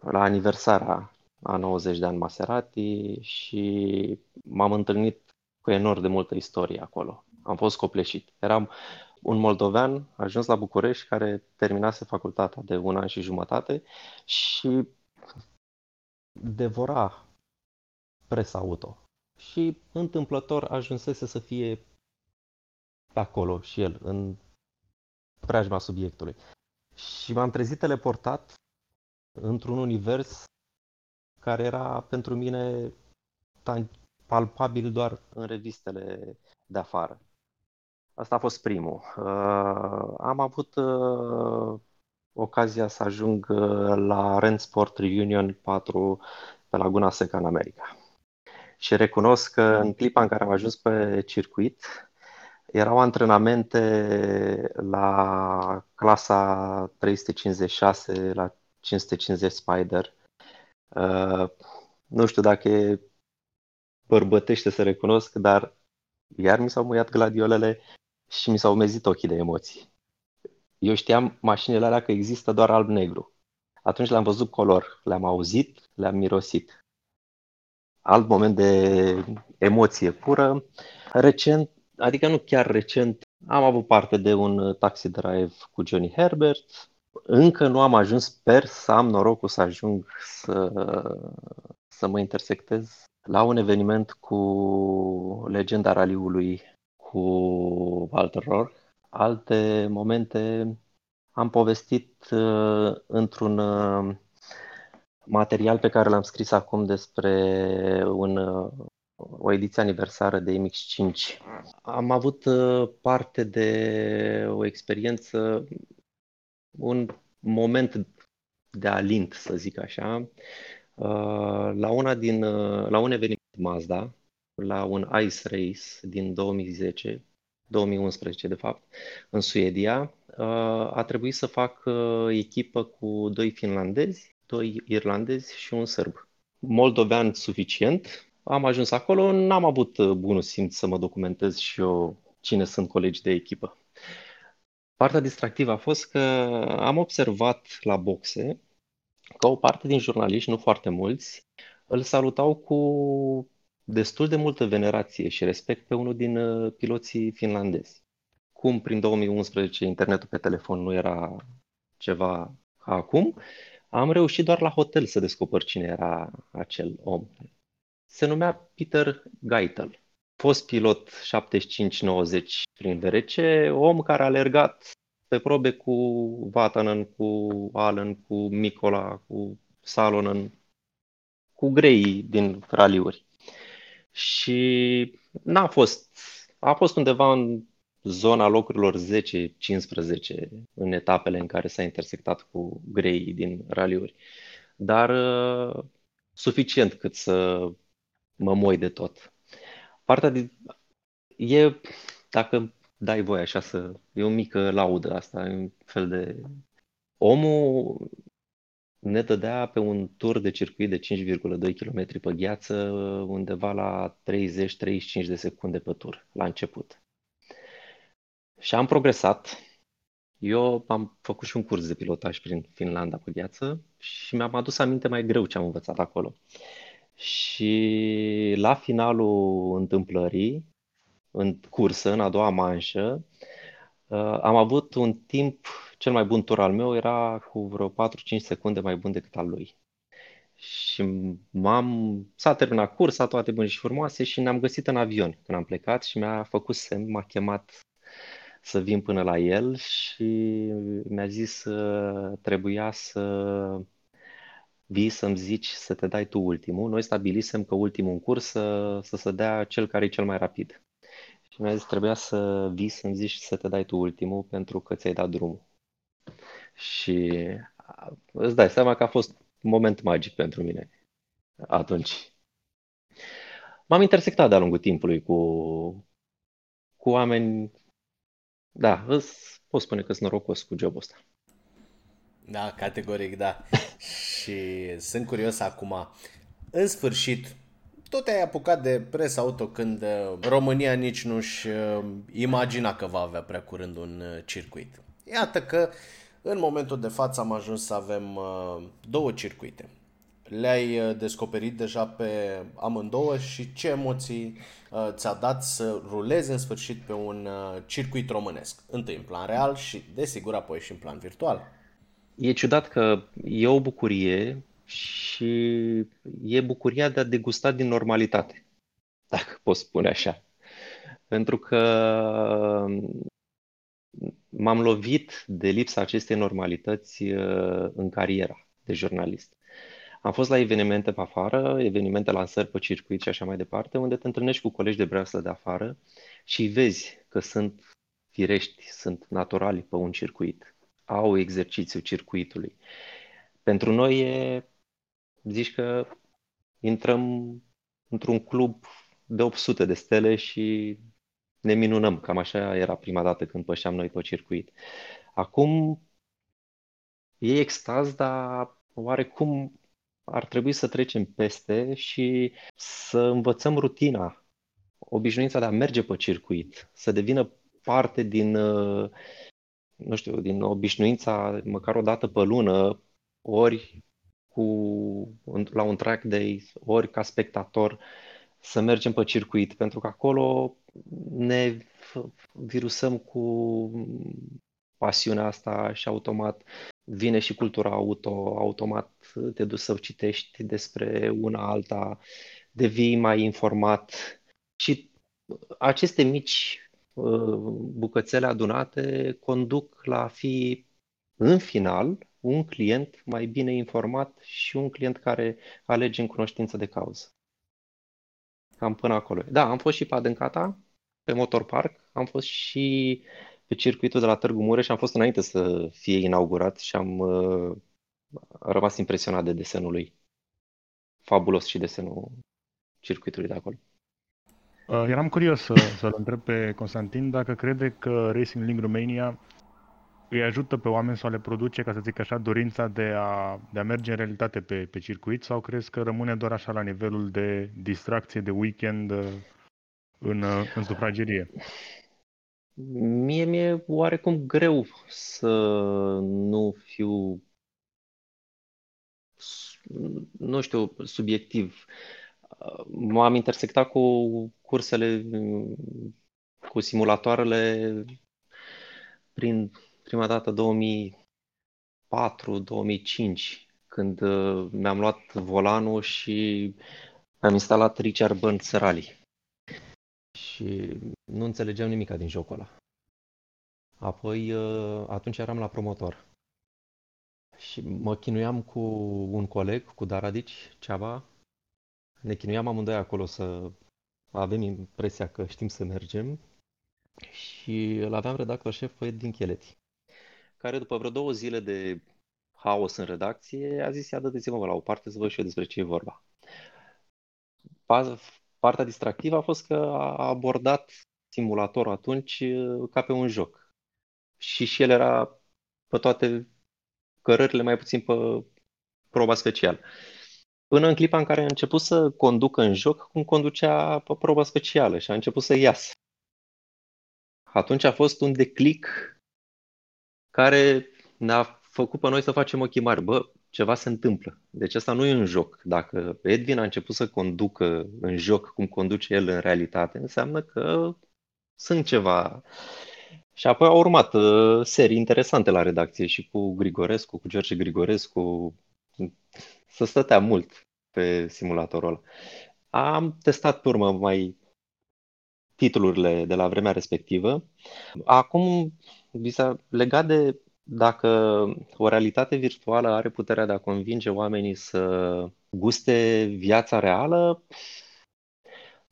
la aniversarea a 90 de ani Maserati și m-am întâlnit cu enorm de multă istorie acolo. Am fost copleșit. Eram un moldovean ajuns la București care terminase facultatea de un an și jumătate și devora presa auto. Și întâmplător ajunsese să fie pe acolo și el, în preajma subiectului. Și m-am trezit teleportat într-un univers care era pentru mine palpabil doar în revistele de afară. Asta a fost primul. Uh, am avut uh, ocazia să ajung uh, la Rent Sport Reunion 4 pe Laguna Seca în America. Și recunosc că în clipa în care am ajuns pe circuit, erau antrenamente la clasa 356, la 550 Spider. Uh, nu știu dacă e bărbătește să recunosc, dar iar mi s-au muiat gladiolele și mi s-au mezit ochii de emoții. Eu știam mașinile alea că există doar alb-negru. Atunci le-am văzut color, le-am auzit, le-am mirosit. Alt moment de emoție pură. Recent, adică nu chiar recent, am avut parte de un taxi drive cu Johnny Herbert. Încă nu am ajuns, sper să am norocul să ajung să, să mă intersectez la un eveniment cu legenda raliului cu Walter Rohr. Alte momente am povestit uh, într-un uh, material pe care l-am scris acum despre un, uh, o ediție aniversară de MX5. Am avut uh, parte de o experiență, un moment de alint, să zic așa, uh, la, una din, uh, la un eveniment Mazda, la un Ice Race din 2010, 2011 de fapt, în Suedia, uh, a trebuit să fac uh, echipă cu doi finlandezi, doi irlandezi și un sârb. Moldovean suficient, am ajuns acolo, n-am avut uh, bunul simț să mă documentez și eu cine sunt colegi de echipă. Partea distractivă a fost că am observat la boxe că o parte din jurnaliști, nu foarte mulți, îl salutau cu destul de multă venerație și respect pe unul din uh, piloții finlandezi. Cum prin 2011 internetul pe telefon nu era ceva ca acum, am reușit doar la hotel să descoper cine era acel om. Se numea Peter Geitel, fost pilot 75-90 prin VRC, om care a alergat pe probe cu Vatanen, cu Allen, cu Micola, cu Salonen, cu grei din raliuri și n-a fost, a fost undeva în zona locurilor 10-15 în etapele în care s-a intersectat cu grei din raliuri, dar uh, suficient cât să mă moi de tot. Partea de, e, dacă dai voie așa să, e o mică laudă asta, e un fel de... Omul ne dădea pe un tur de circuit de 5,2 km pe gheață undeva la 30-35 de secunde pe tur, la început. Și am progresat. Eu am făcut și un curs de pilotaj prin Finlanda pe gheață și mi-am adus aminte mai greu ce am învățat acolo. Și la finalul întâmplării, în cursă, în a doua manșă, uh, am avut un timp cel mai bun tur al meu era cu vreo 4-5 secunde mai bun decât al lui. Și m-am, s-a terminat cursa, toate bune și frumoase și ne-am găsit în avion când am plecat și mi-a făcut semn, m-a chemat să vin până la el și mi-a zis că trebuia să vii să-mi zici să te dai tu ultimul. Noi stabilisem că ultimul în curs să, să se dea cel care e cel mai rapid. Și mi-a zis trebuia să vii să-mi zici să te dai tu ultimul pentru că ți-ai dat drumul. Și îți dai seama că a fost un moment magic pentru mine atunci. M-am intersectat de-a lungul timpului cu, cu oameni, da, îți pot spune că sunt norocos cu jobul ăsta. Da, categoric, da. și sunt curios acum, în sfârșit, tot ai apucat de presa auto când uh, România nici nu-și uh, imagina că va avea prea curând un uh, circuit. Iată că În momentul de față am ajuns să avem uh, două circuite. Le-ai uh, descoperit deja pe amândouă și ce emoții uh, ți-a dat să rulezi în sfârșit pe un uh, circuit românesc? Întâi în plan real și, desigur, apoi și în plan virtual. E ciudat că e o bucurie și e bucuria de a degusta din normalitate, dacă pot spune așa. Pentru că m-am lovit de lipsa acestei normalități uh, în cariera de jurnalist. Am fost la evenimente pe afară, evenimente lansări pe circuit și așa mai departe, unde te întâlnești cu colegi de breaslă de afară și vezi că sunt firești, sunt naturali pe un circuit, au exercițiul circuitului. Pentru noi e, zici că intrăm într-un club de 800 de stele și ne minunăm. Cam așa era prima dată când pășeam noi pe circuit. Acum e extaz, dar oarecum ar trebui să trecem peste și să învățăm rutina, obișnuința de a merge pe circuit, să devină parte din, uh, nu știu, din obișnuința măcar o dată pe lună, ori cu, la un track day, ori ca spectator, să mergem pe circuit, pentru că acolo ne virusăm cu pasiunea asta și automat vine și cultura auto, automat te duci să citești despre una alta, devii mai informat și aceste mici uh, bucățele adunate conduc la a fi în final un client mai bine informat și un client care alege în cunoștință de cauză. Cam până acolo. Da, am fost și pe Adâncata, pe Motor Park, am fost și pe circuitul de la Târgu Mureș și am fost înainte să fie inaugurat și am uh, rămas impresionat de desenul lui. Fabulos și desenul circuitului de acolo. Uh, eram curios să, să-l întreb pe Constantin dacă crede că Racing Link Romania îi ajută pe oameni sau le produce, ca să zic așa, dorința de a, de a merge în realitate pe, pe circuit sau crezi că rămâne doar așa la nivelul de distracție de weekend uh, în, uh, în sufragerie? Mie mi-e oarecum greu să nu fiu, nu știu, subiectiv. M-am intersectat cu cursele, cu simulatoarele prin prima dată 2004-2005, când uh, mi-am luat volanul și am instalat Richard Burns Rally. Și nu înțelegeam nimica din jocul ăla. Apoi, uh, atunci eram la promotor. Și mă chinuiam cu un coleg, cu Daradici, Ceaba. Ne chinuiam amândoi acolo să avem impresia că știm să mergem. Și îl aveam redactor șef pe din Cheleti, care după vreo două zile de haos în redacție a zis, ia dă-te-mă la o parte să văd și eu despre ce e vorba. Partea distractivă a fost că a abordat simulatorul atunci uh, ca pe un joc. Și și el era pe toate cărările, mai puțin pe proba specială. Până în clipa în care a început să conducă în joc cum conducea pe proba specială și a început să iasă. Atunci a fost un declic care ne-a făcut pe noi să facem ochii mari. Bă, ceva se întâmplă. Deci asta nu e un joc. Dacă Edwin a început să conducă în joc cum conduce el în realitate, înseamnă că sunt ceva. Și apoi au urmat uh, serii interesante la redacție și cu Grigorescu, cu George Grigorescu. Să stătea mult pe simulatorul ăla. Am testat pe urmă mai titlurile de la vremea respectivă. Acum, legat de dacă o realitate virtuală are puterea de a convinge oamenii să guste viața reală,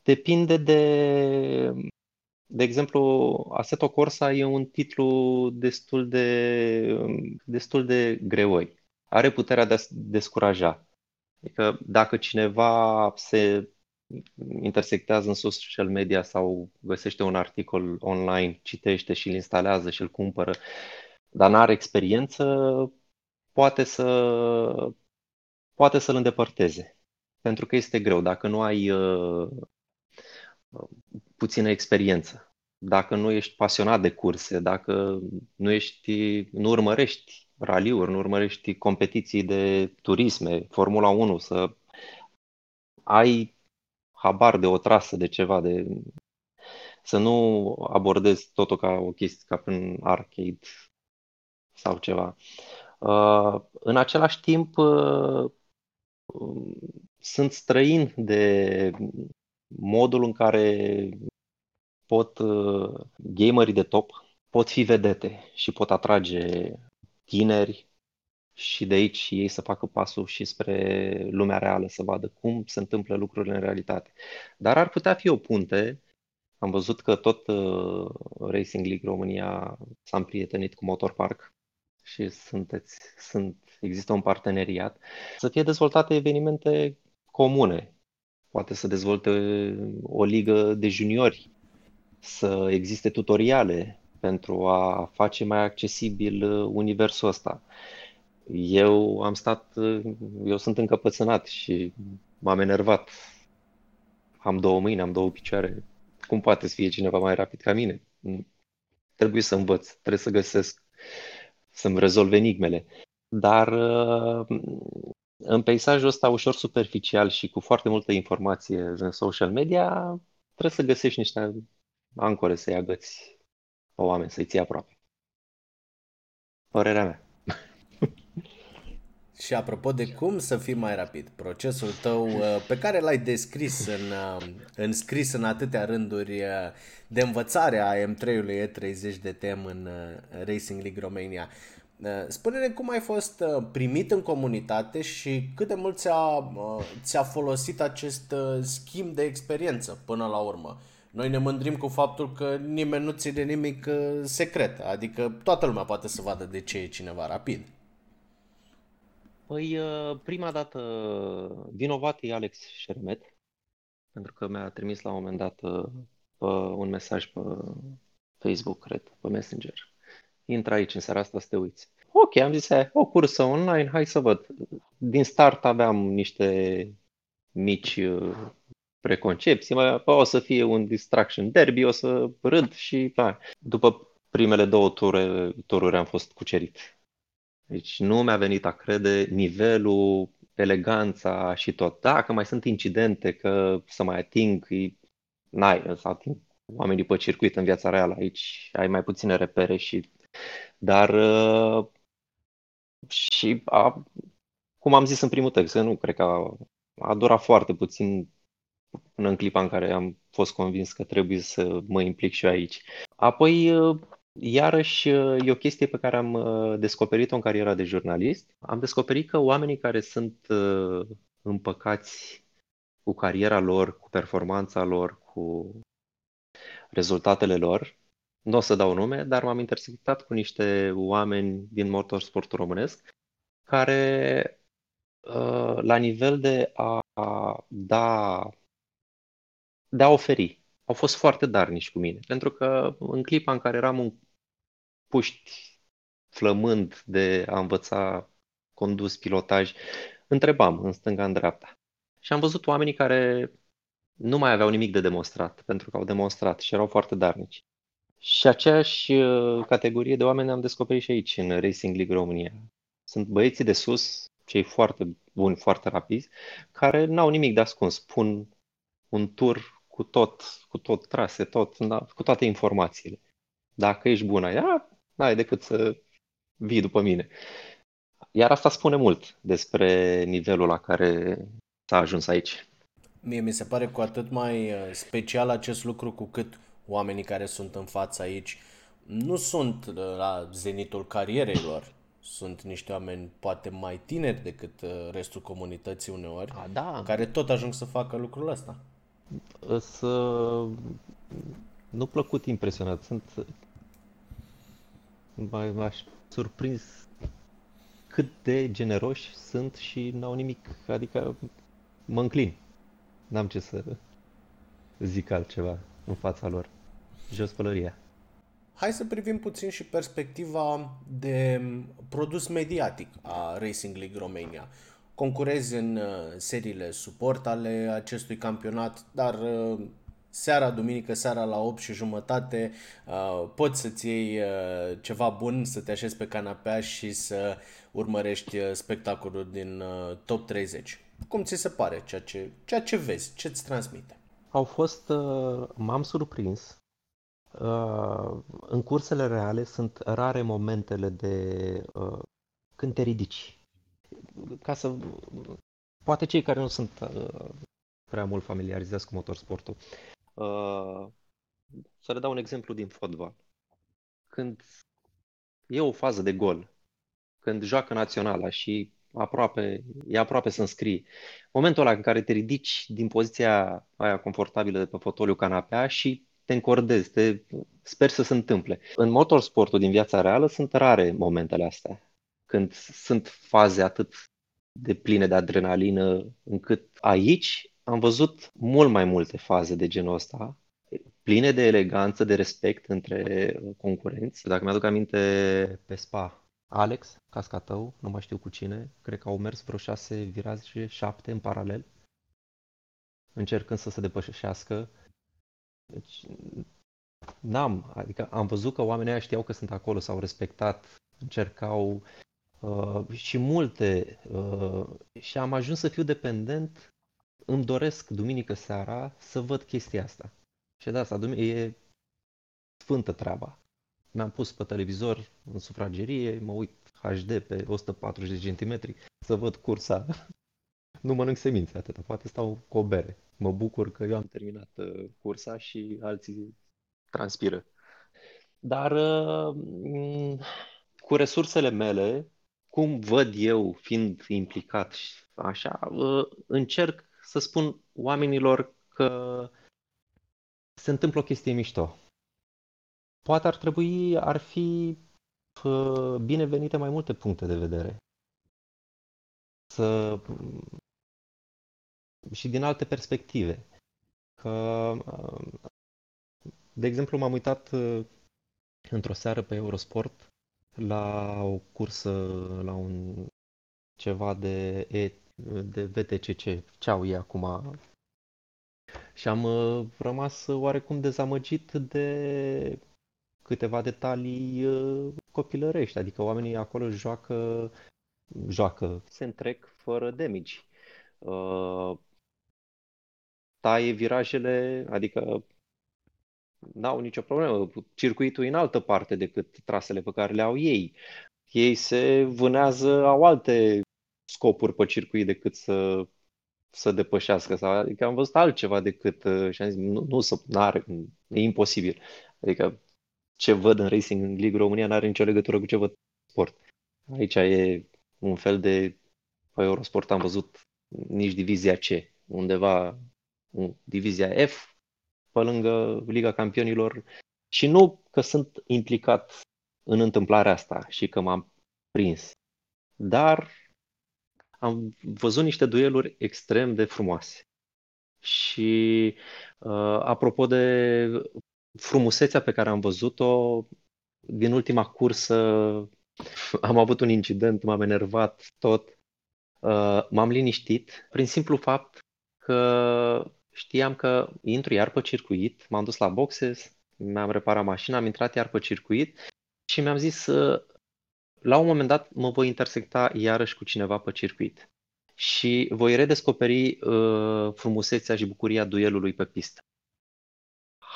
depinde de. De exemplu, Assetto Corsa e un titlu destul de, destul de greoi. Are puterea de a descuraja. Adică dacă cineva se intersectează în social media sau găsește un articol online, citește și îl instalează și îl cumpără, dar nu are experiență, poate să poate să-l îndepărteze. Pentru că este greu. Dacă nu ai uh, puțină experiență dacă nu ești pasionat de curse, dacă nu ești, nu urmărești raliuri, nu urmărești competiții de turisme, Formula 1, să ai habar de o trasă, de ceva, de să nu abordezi totul ca o chestie, ca prin arcade sau ceva. Uh, în același timp, uh, sunt străin de modul în care pot uh, gamerii de top pot fi vedete și pot atrage tineri și de aici ei să facă pasul și spre lumea reală, să vadă cum se întâmplă lucrurile în realitate. Dar ar putea fi o punte. Am văzut că tot uh, Racing League România s-a împrietenit cu Motor Park și sunteți, sunt, există un parteneriat. Să fie dezvoltate evenimente comune. Poate să dezvolte o ligă de juniori, să existe tutoriale pentru a face mai accesibil uh, universul ăsta. Eu am stat, uh, eu sunt încăpățânat și m-am enervat. Am două mâini, am două picioare. Cum poate să fie cineva mai rapid ca mine? Trebuie să învăț, trebuie să găsesc, să-mi rezolv enigmele. Dar uh, în peisajul ăsta ușor superficial și cu foarte multă informație în social media, trebuie să găsești niște ancore să-i agăți pe oameni, să-i ții aproape. Părerea mea. Și apropo de cum să fii mai rapid, procesul tău uh, pe care l-ai descris în, uh, în scris în atâtea rânduri uh, de învățare a M3-ului E30 de tem în Racing League Romania. Spune-ne cum ai fost primit în comunitate și cât de mult ți-a, ți-a folosit acest schimb de experiență până la urmă. Noi ne mândrim cu faptul că nimeni nu ține nimic uh, secret, adică toată lumea poate să vadă de ce e cineva rapid. Păi, uh, prima dată vinovat e Alex Șermet, pentru că mi-a trimis la un moment dat uh, pe un mesaj pe Facebook, cred, pe Messenger. Intră aici în seara asta să te uiți. Ok, am zis, o cursă online, hai să văd. Din start aveam niște mici preconcepții, mai, o să fie un distraction derby, o să râd și da. După primele două ture, tururi am fost cucerit. Deci nu mi-a venit a crede nivelul, eleganța și tot. Dacă mai sunt incidente că să mai ating, n-ai, să ating oamenii pe circuit în viața reală. Aici ai mai puține repere și... Dar uh, și a, cum am zis în primul text, nu cred că a, a durat foarte puțin până în clipa în care am fost convins că trebuie să mă implic și eu aici. Apoi, uh, iarăși, uh, e o chestie pe care am uh, descoperit-o în cariera de jurnalist. Am descoperit că oamenii care sunt împăcați cu cariera lor, cu performanța lor, cu rezultatele lor, nu o să dau nume, dar m-am intersectat cu niște oameni din motorsportul românesc care la nivel de a da de a oferi. Au fost foarte darnici cu mine, pentru că în clipa în care eram un puști flămând de a învăța condus, pilotaj, întrebam în stânga, în dreapta. Și am văzut oamenii care nu mai aveau nimic de demonstrat, pentru că au demonstrat și erau foarte darnici. Și aceeași uh, categorie de oameni am descoperit și aici, în Racing League România. Sunt băieții de sus, cei foarte buni, foarte rapizi, care n-au nimic de ascuns. Pun un tur cu tot, cu tot trase, tot, da, cu toate informațiile. Dacă ești bună, ea, n-ai decât să vii după mine. Iar asta spune mult despre nivelul la care s-a ajuns aici. Mie mi se pare cu atât mai uh, special acest lucru cu cât oamenii care sunt în fața aici nu sunt uh, la zenitul carierei lor. Sunt niște oameni poate mai tineri decât uh, restul comunității uneori, A, da. care tot ajung să facă lucrul ăsta să nu plăcut impresionat. Sunt mai m-aș surprins cât de generoși sunt și n-au nimic, adică mă înclin. N-am ce să zic altceva în fața lor. Jos pălăria. Hai să privim puțin și perspectiva de produs mediatic a Racing League Romania concurezi în uh, seriile suport ale acestui campionat, dar uh, seara, duminică seara la 8 și jumătate, uh, poți să-ți iei uh, ceva bun, să te așezi pe canapea și să urmărești uh, spectacolul din uh, top 30. Cum ți se pare ceea ce, ceea ce vezi, ce-ți transmite? Au fost, uh, m-am surprins. Uh, în cursele reale sunt rare momentele de uh, când te ridici. Ca să, poate cei care nu sunt prea mult familiarizați cu motorsportul. Să le dau un exemplu din fotbal. Când e o fază de gol, când joacă naționala și aproape, e aproape să înscrii. Momentul ăla în care te ridici din poziția aia confortabilă de pe fotoliu canapea și te încordezi, te... sper să se întâmple. În motorsportul din viața reală sunt rare momentele astea, când sunt faze atât de pline de adrenalină, încât aici am văzut mult mai multe faze de genul ăsta, pline de eleganță, de respect între concurenți. Dacă mi-aduc aminte pe Spa, Alex, casca tău, nu mai știu cu cine, cred că au mers vreo șase viraje, șapte în paralel, încercând să se depășească. Deci, n-am, adică am văzut că oamenii ăia știau că sunt acolo, s-au respectat, încercau uh, și multe uh, și am ajuns să fiu dependent, îmi doresc duminică seara să văd chestia asta. Și de asta e sfântă treaba mi-am pus pe televizor în sufragerie, mă uit HD pe 140 cm să văd cursa. nu mănânc semințe atâta, poate stau cu o bere. Mă bucur că eu am terminat uh, cursa și alții transpiră. Dar uh, cu resursele mele, cum văd eu fiind implicat și așa, uh, încerc să spun oamenilor că se întâmplă o chestie mișto poate ar trebui, ar fi binevenite mai multe puncte de vedere. Să... Și din alte perspective. Că, de exemplu, m-am uitat într-o seară pe Eurosport la o cursă, la un ceva de, e, de VTCC, ce au ei acum. Și am rămas oarecum dezamăgit de câteva detalii uh, copilărești, adică oamenii acolo joacă, joacă, se întrec fără damage. Uh, taie virajele, adică n-au nicio problemă. Circuitul e în altă parte decât trasele pe care le au ei. Ei se vânează, au alte scopuri pe circuit decât să să depășească. Sau, adică am văzut altceva decât uh, și am zis, nu, nu să, are e imposibil. Adică ce văd în Racing League România nu are nicio legătură cu ce văd sport. Aici e un fel de, pe Eurosport am văzut nici divizia C, undeva divizia F, pe lângă Liga Campionilor și nu că sunt implicat în întâmplarea asta și că m-am prins, dar am văzut niște dueluri extrem de frumoase. Și uh, apropo de frumusețea pe care am văzut-o din ultima cursă, am avut un incident, m-am enervat tot, uh, m-am liniștit prin simplu fapt că știam că intru iar pe circuit, m-am dus la boxes, mi-am reparat mașina, am intrat iar pe circuit și mi-am zis uh, la un moment dat mă voi intersecta iarăși cu cineva pe circuit și voi redescoperi uh, frumusețea și bucuria duelului pe pistă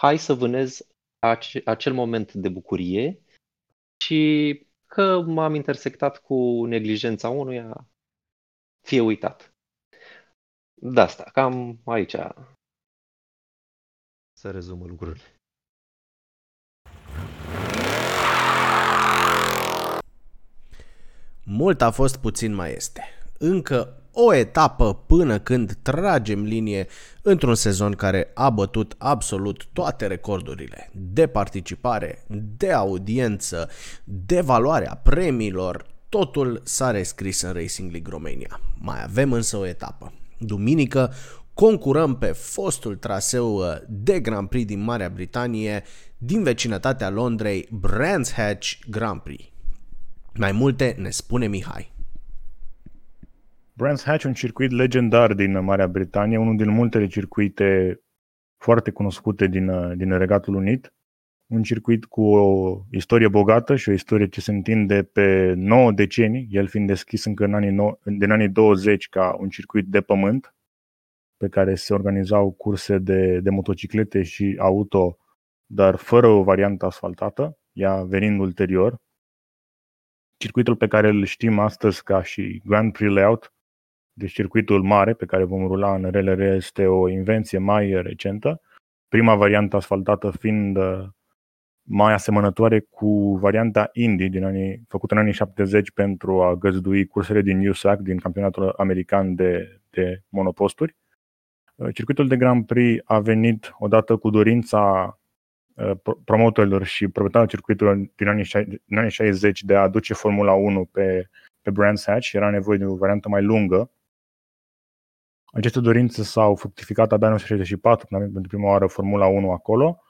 hai să vânez ace- acel moment de bucurie și că m-am intersectat cu neglijența unuia, fie uitat. De asta, cam aici să rezumă lucrurile. Mult a fost, puțin mai este. Încă o etapă până când tragem linie într-un sezon care a bătut absolut toate recordurile de participare, de audiență, de valoarea premiilor, totul s-a rescris în Racing League Romania. Mai avem însă o etapă. Duminică concurăm pe fostul traseu de Grand Prix din Marea Britanie, din vecinătatea Londrei, Brands Hatch Grand Prix. Mai multe ne spune Mihai. Brands Hatch, un circuit legendar din Marea Britanie, unul din multele circuite foarte cunoscute din, uh, din Regatul Unit. Un circuit cu o istorie bogată și o istorie ce se întinde pe 9 decenii, el fiind deschis încă în anii, 9, din anii 20 ca un circuit de pământ, pe care se organizau curse de, de motociclete și auto, dar fără o variantă asfaltată, ea venind ulterior. Circuitul pe care îl știm astăzi ca și Grand Prix Layout, deci circuitul mare pe care vom rula în RLR este o invenție mai recentă, prima variantă asfaltată fiind uh, mai asemănătoare cu varianta Indy din anii, făcută în anii 70 pentru a găzdui cursele din USAC, din campionatul american de, de monoposturi. Uh, circuitul de Grand Prix a venit odată cu dorința uh, promotorilor și proprietarilor circuitului din anii, din anii 60 de a aduce Formula 1 pe, pe Brands Hatch. Era nevoie de o variantă mai lungă. Aceste dorințe s-au fructificat abia în 1964, când am pentru prima oară Formula 1 acolo.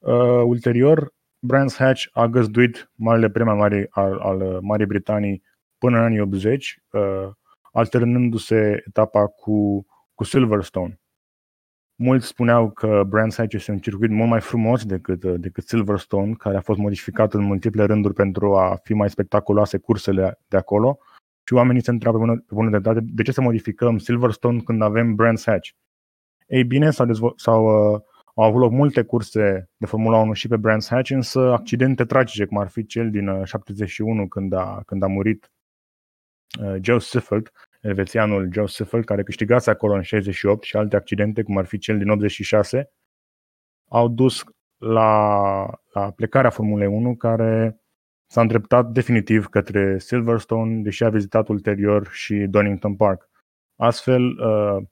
Uh, ulterior, Brands Hatch a găzduit marele premiu mari, al, al Marii Britanii până în anii 80, uh, alternându-se etapa cu, cu Silverstone. Mulți spuneau că Brands Hatch este un circuit mult mai frumos decât, uh, decât Silverstone, care a fost modificat în multiple rânduri pentru a fi mai spectaculoase cursele de acolo. Și oamenii se întreabă pe bună dreptate de ce să modificăm Silverstone când avem Brands Hatch. Ei bine, s-au, dezvol- sau uh, au avut loc multe curse de Formula 1 și pe Brands Hatch, însă accidente tragice, cum ar fi cel din uh, 71 când a, când a murit uh, Joe Siffeld, elvețianul Joe Siffel, care câștigase acolo în 68 și alte accidente, cum ar fi cel din 86, au dus la, la plecarea Formulei 1, care s-a îndreptat definitiv către Silverstone, deși a vizitat ulterior și Donington Park. Astfel, uh,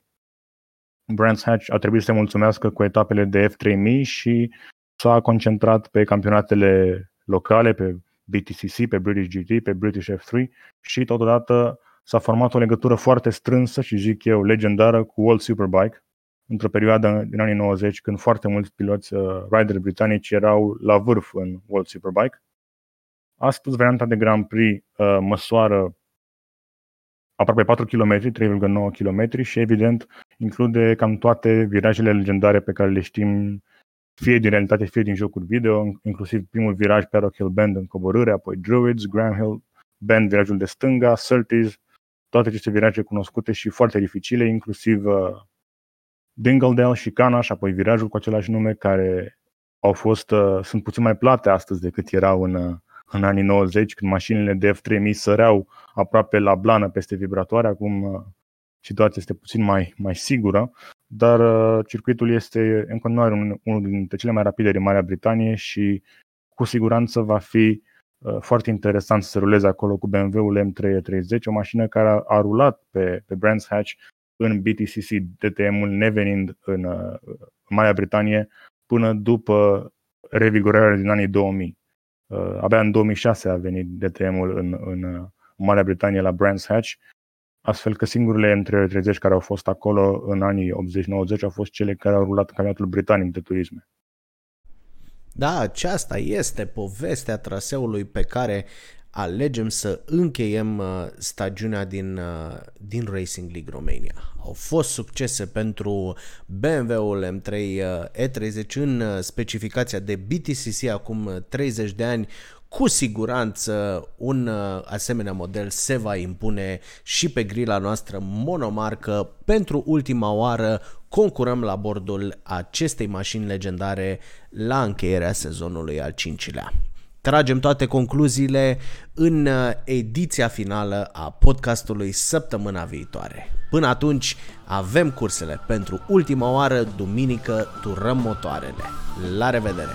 Brands Hatch a trebuit să se mulțumească cu etapele de F3000 și s-a concentrat pe campionatele locale, pe BTCC, pe British GT, pe British F3 și totodată s-a format o legătură foarte strânsă și zic eu legendară cu World Superbike într-o perioadă din anii 90 când foarte mulți piloți uh, rideri britanici erau la vârf în World Superbike. Astăzi varianta de Grand Prix uh, măsoară aproape 4 km, 3,9 km și evident include cam toate virajele legendare pe care le știm fie din realitate, fie din jocuri video, inclusiv primul viraj pe Rock Hill Bend în coborâre, apoi Druids, Graham Hill Bend, virajul de stânga, Surtees, toate aceste viraje cunoscute și foarte dificile, inclusiv uh, Dingledale și Cana și apoi virajul cu același nume care au fost, uh, sunt puțin mai plate astăzi decât erau în, uh, în anii 90, când mașinile de F3000 săreau aproape la blană peste vibratoare. Acum uh, situația este puțin mai, mai sigură, dar uh, circuitul este în continuare un, unul dintre cele mai rapide din Marea Britanie și cu siguranță va fi uh, foarte interesant să se ruleze acolo cu BMW-ul M330, o mașină care a, a rulat pe, pe Brands Hatch în BTCC, DTM-ul nevenind în, în Marea Britanie până după revigorarea din anii 2000. Abia în 2006 a venit DTM-ul în, în Marea Britanie la Brands Hatch, astfel că singurele M330 care au fost acolo în anii 80-90 au fost cele care au rulat în campionatul britanic de turisme. Da, aceasta este povestea traseului pe care alegem să încheiem uh, stagiunea din, uh, din Racing League Romania. Au fost succese pentru BMW-ul M3 E30 în specificația de BTCC acum 30 de ani, cu siguranță un uh, asemenea model se va impune și pe grila noastră monomarcă. Pentru ultima oară concurăm la bordul acestei mașini legendare la încheierea sezonului al cincilea. Tragem toate concluziile în uh, ediția finală a podcastului săptămâna viitoare. Până atunci avem cursele pentru ultima oară, duminică turăm motoarele. La revedere!